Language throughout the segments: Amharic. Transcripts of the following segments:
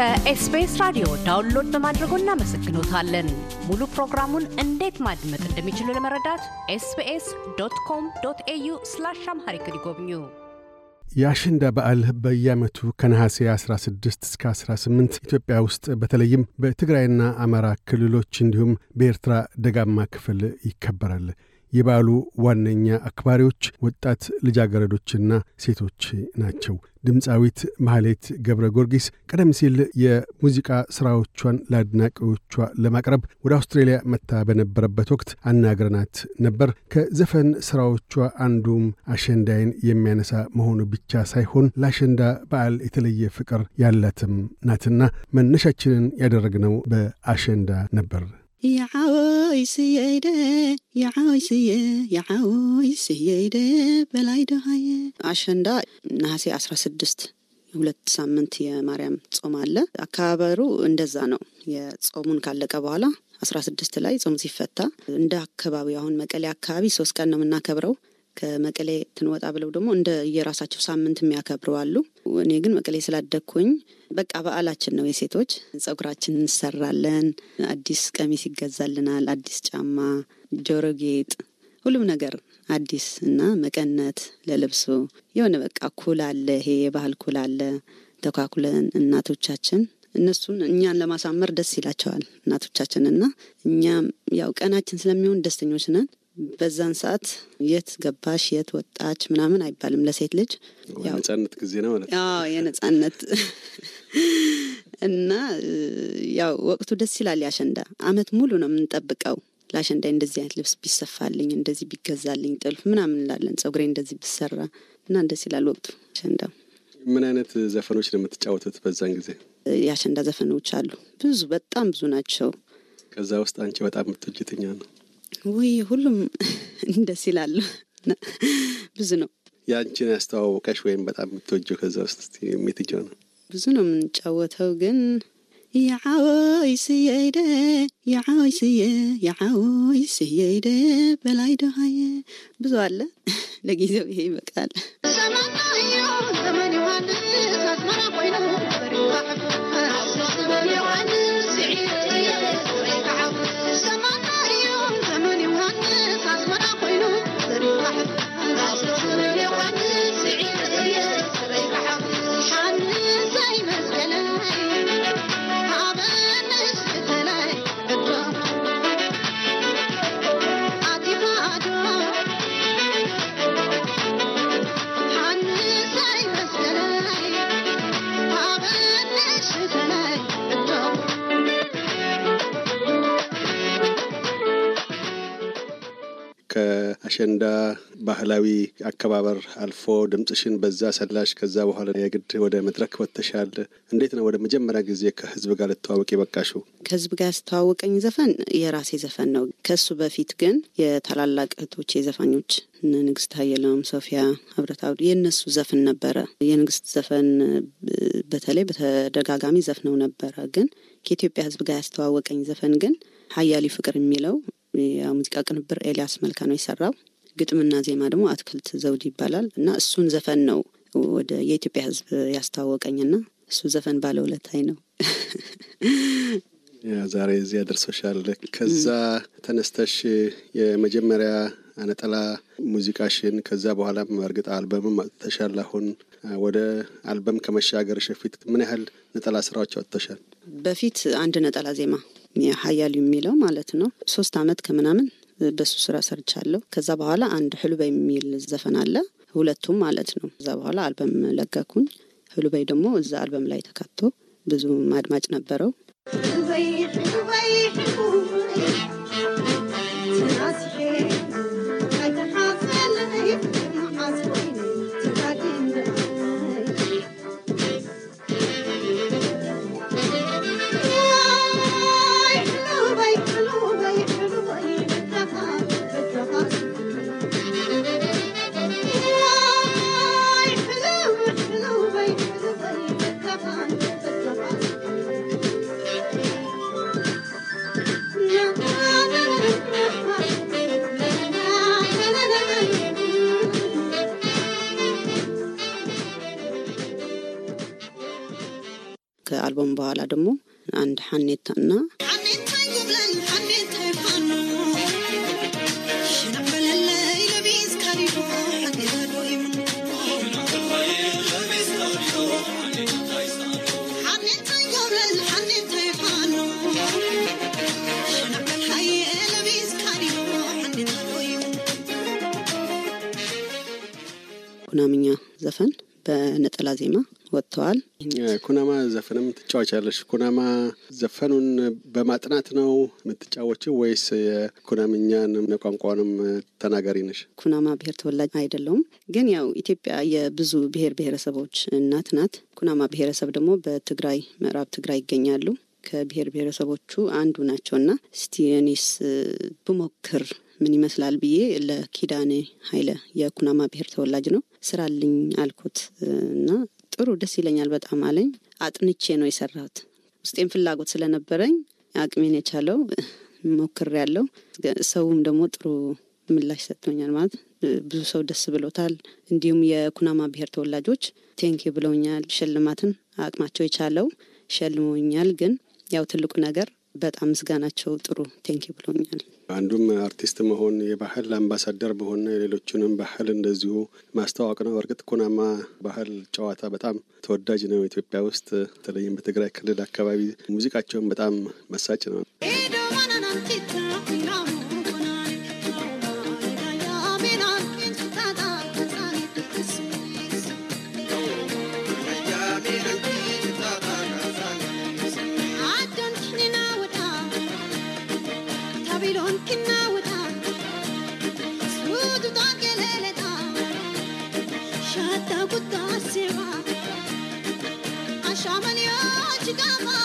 ከ SBS Radio download በማድረጎ እናመሰግኖታለን። ሙሉ ፕሮግራሙን እንዴት ማድመጥ እንደሚችሉ ለመረዳት SBS dot com dot au slash Amharic ይጎብኙ። የአሸንዳ በዓል በየዓመቱ ከነሐሴ 16 እስከ 18 ኢትዮጵያ ውስጥ በተለይም በትግራይና አማራ ክልሎች እንዲሁም በኤርትራ ደጋማ ክፍል ይከበራል። የበዓሉ ዋነኛ አክባሪዎች ወጣት ልጃገረዶችና ሴቶች ናቸው። ድምፃዊት ማህሌት ገብረ ጊዮርጊስ ቀደም ሲል የሙዚቃ ሥራዎቿን ለአድናቂዎቿ ለማቅረብ ወደ አውስትሬልያ መጥታ በነበረበት ወቅት አናግረናት ነበር። ከዘፈን ሥራዎቿ አንዱም አሸንዳይን የሚያነሳ መሆኑ ብቻ ሳይሆን ለአሸንዳ በዓል የተለየ ፍቅር ያላትም ናትና መነሻችንን ያደረግነው በአሸንዳ ነበር። ስየ የዓወይ ስየይደ በላይ ደሃየ አሸንዳ ነሐሴ አስራ ስድስት ሁለት ሳምንት የማርያም ጾም አለ። አከባበሩ እንደዛ ነው። የጾሙን ካለቀ በኋላ አስራ ስድስት ላይ ጾም ሲፈታ እንደ አካባቢ አሁን መቀሌ አካባቢ ሶስት ቀን ነው የምናከብረው። ከመቀሌ ትንወጣ ብለው ደግሞ እንደ የራሳቸው ሳምንት የሚያከብሩ አሉ። እኔ ግን መቀሌ ስላደግኩኝ በቃ በዓላችን ነው። የሴቶች ጸጉራችን እንሰራለን፣ አዲስ ቀሚስ ይገዛልናል፣ አዲስ ጫማ፣ ጆሮ ጌጥ፣ ሁሉም ነገር አዲስ እና መቀነት ለልብሱ የሆነ በቃ ኩል አለ። ይሄ የባህል ኩል አለ። ተኳኩለን እናቶቻችን እነሱን እኛን ለማሳመር ደስ ይላቸዋል እናቶቻችን እና እኛም ያው ቀናችን ስለሚሆን ደስተኞች ነን። በዛን ሰዓት የት ገባሽ የት ወጣች ምናምን አይባልም። ለሴት ልጅ ነጻነት ጊዜ ነው ማለት ነው። የነጻነት እና ያው ወቅቱ ደስ ይላል። ያሸንዳ አመት ሙሉ ነው የምንጠብቀው። ለአሸንዳ እንደዚህ አይነት ልብስ ቢሰፋልኝ፣ እንደዚህ ቢገዛልኝ፣ ጥልፍ ምናምን እንላለን። ጸጉሬ እንደዚህ ብሰራ እና ደስ ይላል ወቅቱ አሸንዳ። ምን አይነት ዘፈኖች ነው የምትጫወቱት በዛን ጊዜ? የአሸንዳ ዘፈኖች አሉ ብዙ፣ በጣም ብዙ ናቸው። ከዛ ውስጥ አንቺ በጣም የምትወጂው የትኛው ነው? ውይ ሁሉም ደስ ይላሉ። ብዙ ነው። የአንቺን ያስተዋወቀሽ ወይም በጣም የምትወጂው ከዛ ውስጥ የትኛው ነው? ብዙ ነው የምንጫወተው ግን የዓወይ ስየይደ የዓወይ ስየ የዓወይ ስየይደ በላይ ደሃየ ብዙ አለ። ለጊዜው ይሄ ይበቃል። ከአሸንዳ ባህላዊ አከባበር አልፎ ድምፅሽን በዛ ሰላሽ። ከዛ በኋላ የግድ ወደ መድረክ ወጥተሻል። እንዴት ነው ወደ መጀመሪያ ጊዜ ከህዝብ ጋር ልተዋወቅ የበቃሽው? ከህዝብ ጋር ያስተዋወቀኝ ዘፈን የራሴ ዘፈን ነው። ከሱ በፊት ግን የታላላቅ እህቶቼ ዘፋኞች ንግስት ሀየሎም፣ ሶፊያ ህብረታዊ የእነሱ ዘፈን ነበረ። የንግስት ዘፈን በተለይ በተደጋጋሚ ዘፍነው ነበረ። ግን ከኢትዮጵያ ህዝብ ጋር ያስተዋወቀኝ ዘፈን ግን ሀያሊ ፍቅር የሚለው የሙዚቃ ቅንብር ኤልያስ መልካ ነው የሰራው። ግጥምና ዜማ ደግሞ አትክልት ዘውድ ይባላል እና እሱን ዘፈን ነው ወደ የኢትዮጵያ ህዝብ ያስተዋወቀኝና እሱ ዘፈን ባለውለታይ ነው። ዛሬ እዚያ ደርሶሻል። ከዛ ተነስተሽ የመጀመሪያ ነጠላ ሙዚቃሽን ከዛ በኋላም እርግጥ አልበምም አውጥተሻል። አሁን ወደ አልበም ከመሻገርሽ በፊት ምን ያህል ነጠላ ስራዎች አውጥተሻል? በፊት አንድ ነጠላ ዜማ ሀያሉ የሚለው ማለት ነው። ሶስት አመት ከምናምን በሱ ስራ ሰርቻለሁ። ከዛ በኋላ አንድ ህሉበይ የሚል ዘፈን አለ፣ ሁለቱም ማለት ነው። ከዛ በኋላ አልበም ለቀኩኝ። ህሉበይ ደግሞ እዛ አልበም ላይ ተካቶ ብዙ አድማጭ ነበረው። ድማ አንድ ሓኔታ እና በነጠላ ዜማ ወጥተዋል። ኩናማ ዘፈንም ትጫወቻለሽ። ኩናማ ዘፈኑን በማጥናት ነው የምትጫወችው ወይስ የኩናምኛን ቋንቋንም ተናጋሪ ነሽ? ኩናማ ብሔር ተወላጅ አይደለውም፣ ግን ያው ኢትዮጵያ የብዙ ብሔር ብሔረሰቦች እናት ናት። ኩናማ ብሔረሰብ ደግሞ በትግራይ ምዕራብ ትግራይ ይገኛሉ። ከብሔር ብሔረሰቦቹ አንዱ ናቸውና እስቲ እኔስ ብሞክር ምን ይመስላል ብዬ ለኪዳኔ ኃይለ የኩናማ ብሔር ተወላጅ ነው ስራልኝ አልኩት እና ጥሩ ደስ ይለኛል በጣም አለኝ። አጥንቼ ነው የሰራሁት። ውስጤም ፍላጎት ስለነበረኝ አቅሜን የቻለው ሞክር ያለው ሰውም ደግሞ ጥሩ ምላሽ ሰጥቶኛል። ማለት ብዙ ሰው ደስ ብሎታል። እንዲሁም የኩናማ ብሔር ተወላጆች thank you ብለውኛል። ሽልማትን አቅማቸው የቻለው ሸልሞኛል። ግን ያው ትልቁ ነገር በጣም ምስጋናቸው ጥሩ ቴንኪ ብሎኛል። አንዱም አርቲስት መሆን የባህል አምባሳደር መሆን የሌሎቹንም ባህል እንደዚሁ ማስተዋወቅ ነው። እርግጥ ኩናማ ባህል ጨዋታ በጣም ተወዳጅ ነው ኢትዮጵያ ውስጥ በተለይም በትግራይ ክልል አካባቢ ሙዚቃቸውን በጣም መሳጭ ነው። Come on.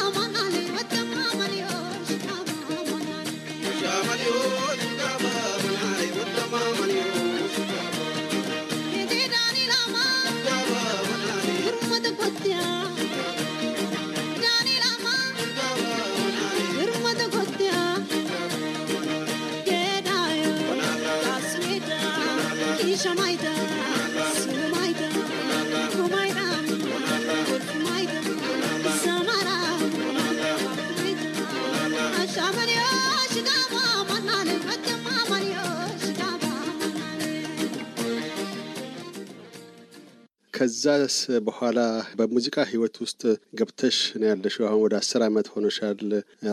ከዛስ በኋላ በሙዚቃ ህይወት ውስጥ ገብተሽ ነው ያለሽው። አሁን ወደ አስር አመት ሆኖሻል።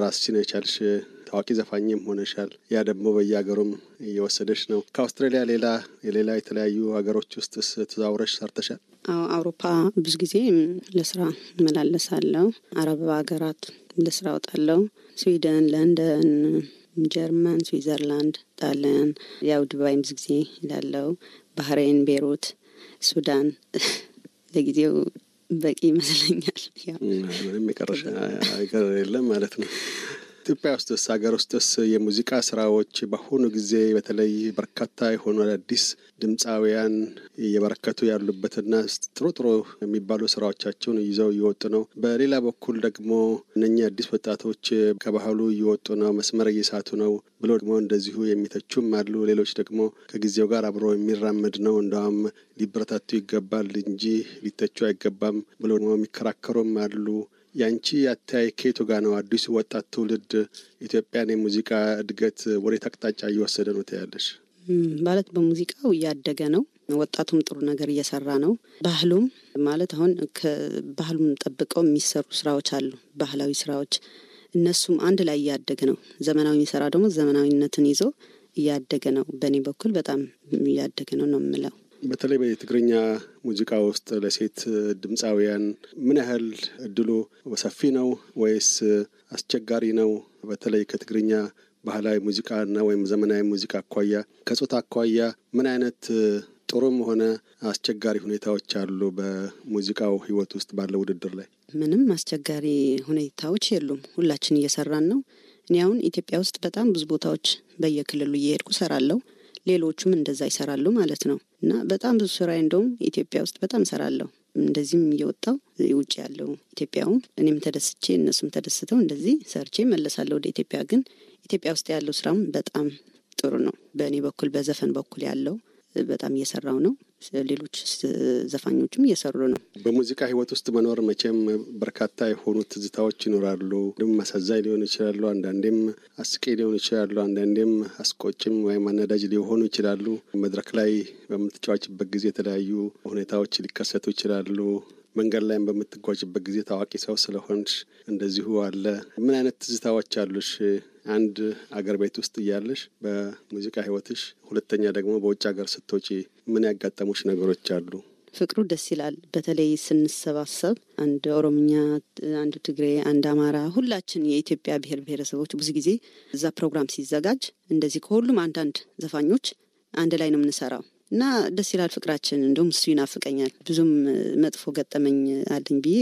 ራስሽን የቻልሽ ታዋቂ ዘፋኝም ሆነሻል። ያ ደግሞ በየሀገሩም እየወሰደሽ ነው። ከአውስትራሊያ ሌላ የሌላ የተለያዩ ሀገሮች ውስጥ ተዛውረሽ ሰርተሻል? አዎ አውሮፓ ብዙ ጊዜ ለስራ እመላለሳለሁ። አረብ ሀገራት ለስራ እወጣለሁ። ስዊድን፣ ለንደን፣ ጀርመን፣ ስዊዘርላንድ፣ ጣሊያን፣ ያው ዱባይም ብዙ ጊዜ እላለሁ። ባህሬን፣ ቤሩት ሱዳን ለጊዜው በቂ ይመስለኛል። ምንም የቀረሽ የለም ማለት ነው። ኢትዮጵያ ውስጥስ ሀገር ውስጥስ የሙዚቃ ስራዎች በአሁኑ ጊዜ በተለይ በርካታ የሆኑ አዳዲስ ድምፃውያን እየበረከቱ ያሉበትና ጥሩ ጥሩ የሚባሉ ስራዎቻቸውን ይዘው እየወጡ ነው። በሌላ በኩል ደግሞ እነኚህ አዲስ ወጣቶች ከባህሉ እየወጡ ነው፣ መስመር እየሳቱ ነው ብሎ ደግሞ እንደዚሁ የሚተቹም አሉ። ሌሎች ደግሞ ከጊዜው ጋር አብሮ የሚራመድ ነው እንደውም ሊበረታቱ ይገባል እንጂ ሊተቹ አይገባም ብሎ ደግሞ የሚከራከሩም አሉ። ያንቺ አተያይ ከየቱ ጋር ነው? አዲሱ ወጣት ትውልድ ኢትዮጵያን የሙዚቃ እድገት ወዴት አቅጣጫ እየወሰደ ነው ትያለሽ? ማለት በሙዚቃው እያደገ ነው። ወጣቱም ጥሩ ነገር እየሰራ ነው። ባህሉም ማለት አሁን ከባህሉም ጠብቀው የሚሰሩ ስራዎች አሉ፣ ባህላዊ ስራዎች እነሱም አንድ ላይ እያደገ ነው። ዘመናዊ የሚሰራ ደግሞ ዘመናዊነትን ይዞ እያደገ ነው። በእኔ በኩል በጣም እያደገ ነው ነው የምለው። በተለይ በትግርኛ ሙዚቃ ውስጥ ለሴት ድምፃውያን ምን ያህል እድሉ ሰፊ ነው ወይስ አስቸጋሪ ነው? በተለይ ከትግርኛ ባህላዊ ሙዚቃና ወይም ዘመናዊ ሙዚቃ አኳያ ከጾታ አኳያ ምን አይነት ጥሩም ሆነ አስቸጋሪ ሁኔታዎች አሉ በሙዚቃው ህይወት ውስጥ ባለው ውድድር ላይ? ምንም አስቸጋሪ ሁኔታዎች የሉም። ሁላችን እየሰራን ነው። እኔ አሁን ኢትዮጵያ ውስጥ በጣም ብዙ ቦታዎች በየክልሉ እየሄድኩ ሰራለሁ። ሌሎቹም እንደዛ ይሰራሉ ማለት ነው። እና በጣም ብዙ ስራ እንደውም ኢትዮጵያ ውስጥ በጣም ሰራለሁ። እንደዚህም እየወጣው ውጭ ያለው ኢትዮጵያውም እኔም ተደስቼ እነሱም ተደስተው እንደዚህ ሰርቼ መለሳለሁ ወደ ኢትዮጵያ። ግን ኢትዮጵያ ውስጥ ያለው ስራም በጣም ጥሩ ነው። በእኔ በኩል በዘፈን በኩል ያለው በጣም እየሰራው ነው። ሌሎች ዘፋኞችም እየሰሩ ነው። በሙዚቃ ህይወት ውስጥ መኖር መቼም በርካታ የሆኑ ትዝታዎች ይኖራሉ። እንዲሁም አሳዛኝ ሊሆኑ ይችላሉ፣ አንዳንዴም አስቂ ሊሆኑ ይችላሉ፣ አንዳንዴም አስቆጭም ወይም አነዳጅ ሊሆኑ ይችላሉ። መድረክ ላይ በምትጫወችበት ጊዜ የተለያዩ ሁኔታዎች ሊከሰቱ ይችላሉ። መንገድ ላይም በምትጓዥበት ጊዜ ታዋቂ ሰው ስለሆንሽ እንደዚሁ አለ። ምን አይነት ትዝታዎች አሉሽ? አንድ አገር ቤት ውስጥ እያለሽ በሙዚቃ ህይወትሽ፣ ሁለተኛ ደግሞ በውጭ ሀገር ስትወጪ ምን ያጋጠሙሽ ነገሮች አሉ? ፍቅሩ ደስ ይላል። በተለይ ስንሰባሰብ አንድ ኦሮምኛ፣ አንድ ትግሬ፣ አንድ አማራ፣ ሁላችን የኢትዮጵያ ብሔር ብሔረሰቦች ብዙ ጊዜ እዛ ፕሮግራም ሲዘጋጅ እንደዚህ ከሁሉም አንዳንድ ዘፋኞች አንድ ላይ ነው የምንሰራው እና ደስ ይላል ፍቅራችን። እንደውም እሱ ይናፍቀኛል። ብዙም መጥፎ ገጠመኝ አለኝ ብዬ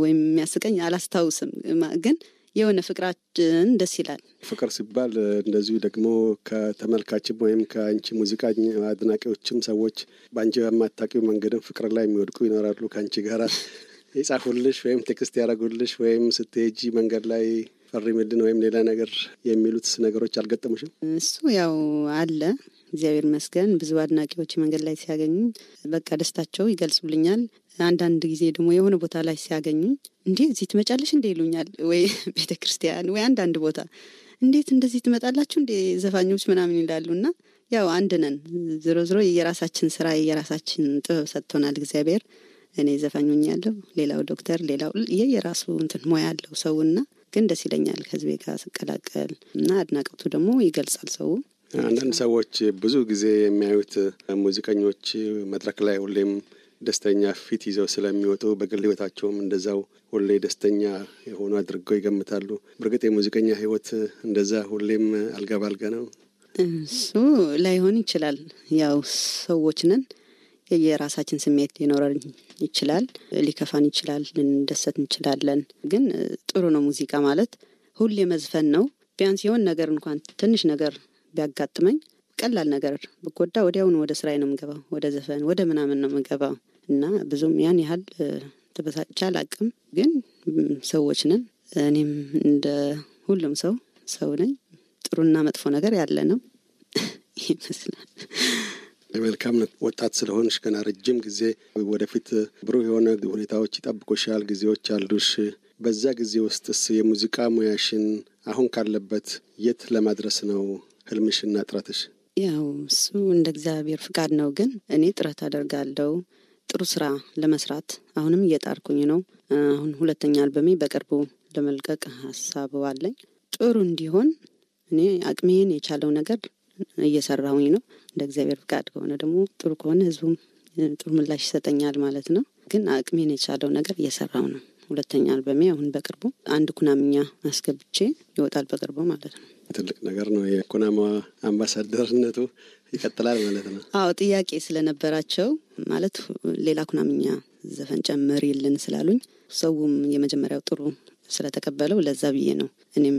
ወይም የሚያስቀኝ አላስታውስም፣ ግን የሆነ ፍቅራችን ደስ ይላል። ፍቅር ሲባል እንደዚሁ ደግሞ ከተመልካችም ወይም ከአንቺ ሙዚቃ አድናቂዎችም ሰዎች በአንቺ በማታውቂው መንገድም ፍቅር ላይ የሚወድቁ ይኖራሉ። ከአንቺ ጋር የጻፉልሽ ወይም text ያደረጉልሽ ወይም ስትሄጂ መንገድ ላይ ፈርሚልን ወይም ሌላ ነገር የሚሉት ነገሮች አልገጠሙሽም? እሱ ያው አለ እግዚአብሔር ይመስገን ብዙ አድናቂዎች መንገድ ላይ ሲያገኙኝ በቃ ደስታቸው ይገልጹልኛል። አንዳንድ ጊዜ ደግሞ የሆነ ቦታ ላይ ሲያገኙኝ እንዴ እዚህ ትመጫለሽ እንዴ ይሉኛል። ወይ ቤተ ክርስቲያን ወይ አንዳንድ ቦታ እንዴት እንደዚህ ትመጣላችሁ እንዴ ዘፋኞች ምናምን ይላሉ። እና ያው አንድ ነን። ዞሮ ዞሮ የራሳችን ስራ የራሳችን ጥበብ ሰጥቶናል እግዚአብሔር። እኔ ዘፋኞኝ ያለው ሌላው ዶክተር፣ ሌላው የየራሱ እንትን ሙያ አለው ሰውና ግን ደስ ይለኛል ከህዝቤ ጋር ስቀላቀል እና አድናቆቱ ደግሞ ይገልጻል ሰው አንዳንድ ሰዎች ብዙ ጊዜ የሚያዩት ሙዚቀኞች መድረክ ላይ ሁሌም ደስተኛ ፊት ይዘው ስለሚወጡ በግል ህይወታቸውም እንደዛው ሁሌ ደስተኛ የሆኑ አድርገው ይገምታሉ። በእርግጥ የሙዚቀኛ ህይወት እንደዛ ሁሌም አልጋ ባልጋ ነው? እሱ ላይሆን ይችላል። ያው ሰዎች ነን። የራሳችን ስሜት ሊኖረን ይችላል፣ ሊከፋን ይችላል፣ ልንደሰት እንችላለን። ግን ጥሩ ነው። ሙዚቃ ማለት ሁሌ መዝፈን ነው። ቢያንስ የሆን ነገር እንኳን ትንሽ ነገር ቢያጋጥመኝ ቀላል ነገር ብጎዳ ወዲያውኑ ወደ ስራዬ ነው የምገባው፣ ወደ ዘፈን ወደ ምናምን ነው የምገባው እና ብዙም ያን ያህል ተበሳጭቼ አላቅም። ግን ሰዎች ነን። እኔም እንደ ሁሉም ሰው ሰው ነኝ። ጥሩና መጥፎ ነገር ያለ ነው ይመስላል። መልካም ወጣት ስለሆንሽ ገና ረጅም ጊዜ ወደፊት ብሩህ የሆነ ሁኔታዎች ይጠብቁሻል፣ ጊዜዎች አሉሽ። በዛ ጊዜ ውስጥስ የሙዚቃ ሙያሽን አሁን ካለበት የት ለማድረስ ነው ህልምሽና ጥረትሽ? ያው እሱ እንደ እግዚአብሔር ፍቃድ ነው። ግን እኔ ጥረት አደርጋለሁ ጥሩ ስራ ለመስራት አሁንም እየጣርኩኝ ነው። አሁን ሁለተኛ አልበሜ በቅርቡ ለመልቀቅ ሀሳብ አለኝ። ጥሩ እንዲሆን እኔ አቅሜን የቻለው ነገር እየሰራሁኝ ነው። እንደ እግዚአብሔር ፍቃድ ከሆነ ደግሞ ጥሩ ከሆነ ህዝቡም ጥሩ ምላሽ ይሰጠኛል ማለት ነው። ግን አቅሜን የቻለው ነገር እየሰራው ነው። ሁለተኛ አልበሜ አሁን በቅርቡ አንድ ኩናምኛ አስገብቼ ይወጣል በቅርቡ ማለት ነው። ትልቅ ነገር ነው። የኩናማ አምባሳደርነቱ ይቀጥላል ማለት ነው። አዎ ጥያቄ ስለነበራቸው ማለት ሌላ ኩናምኛ ዘፈን ጨምሪልን ስላሉኝ ሰውም የመጀመሪያው ጥሩ ስለተቀበለው ለዛ ብዬ ነው። እኔም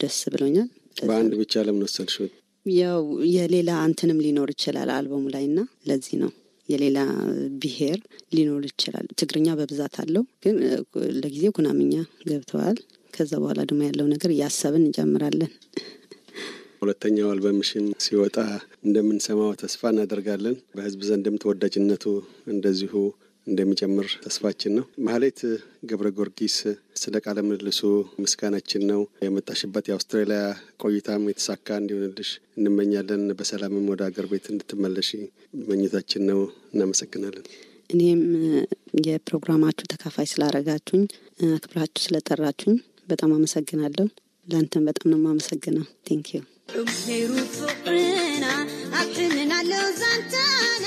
ደስ ብሎኛል። በአንድ ብቻ ለምን ወሰንሽው? ያው የሌላ እንትንም ሊኖር ይችላል አልበሙ ላይ እና ለዚህ ነው የሌላ ብሔር ሊኖር ይችላል። ትግርኛ በብዛት አለው፣ ግን ለጊዜው ኩናምኛ ገብተዋል። ከዛ በኋላ ደግሞ ያለው ነገር እያሰብን እንጨምራለን። ሁለተኛው አልበምሽም ሲወጣ እንደምንሰማው ተስፋ እናደርጋለን። በህዝብ ዘንድም ተወዳጅነቱ እንደዚሁ እንደሚጨምር ተስፋችን ነው። ማህሌት ገብረ ጊዮርጊስ ስለ ቃለ ምልልሱ ምስጋናችን ነው። የመጣሽበት የአውስትራሊያ ቆይታም የተሳካ እንዲሆንልሽ እንመኛለን። በሰላምም ወደ ሀገር ቤት እንድትመለሽ ምኞታችን ነው። እናመሰግናለን። እኔም የፕሮግራማችሁ ተካፋይ ስላረጋችሁኝ፣ አክብራችሁ ስለጠራችሁኝ በጣም አመሰግናለሁ። ለአንተም በጣም ነው የማመሰግነው። ቴንክ ዩ እምሄሩ ፍቅርና አብዕንናለው ዛንታና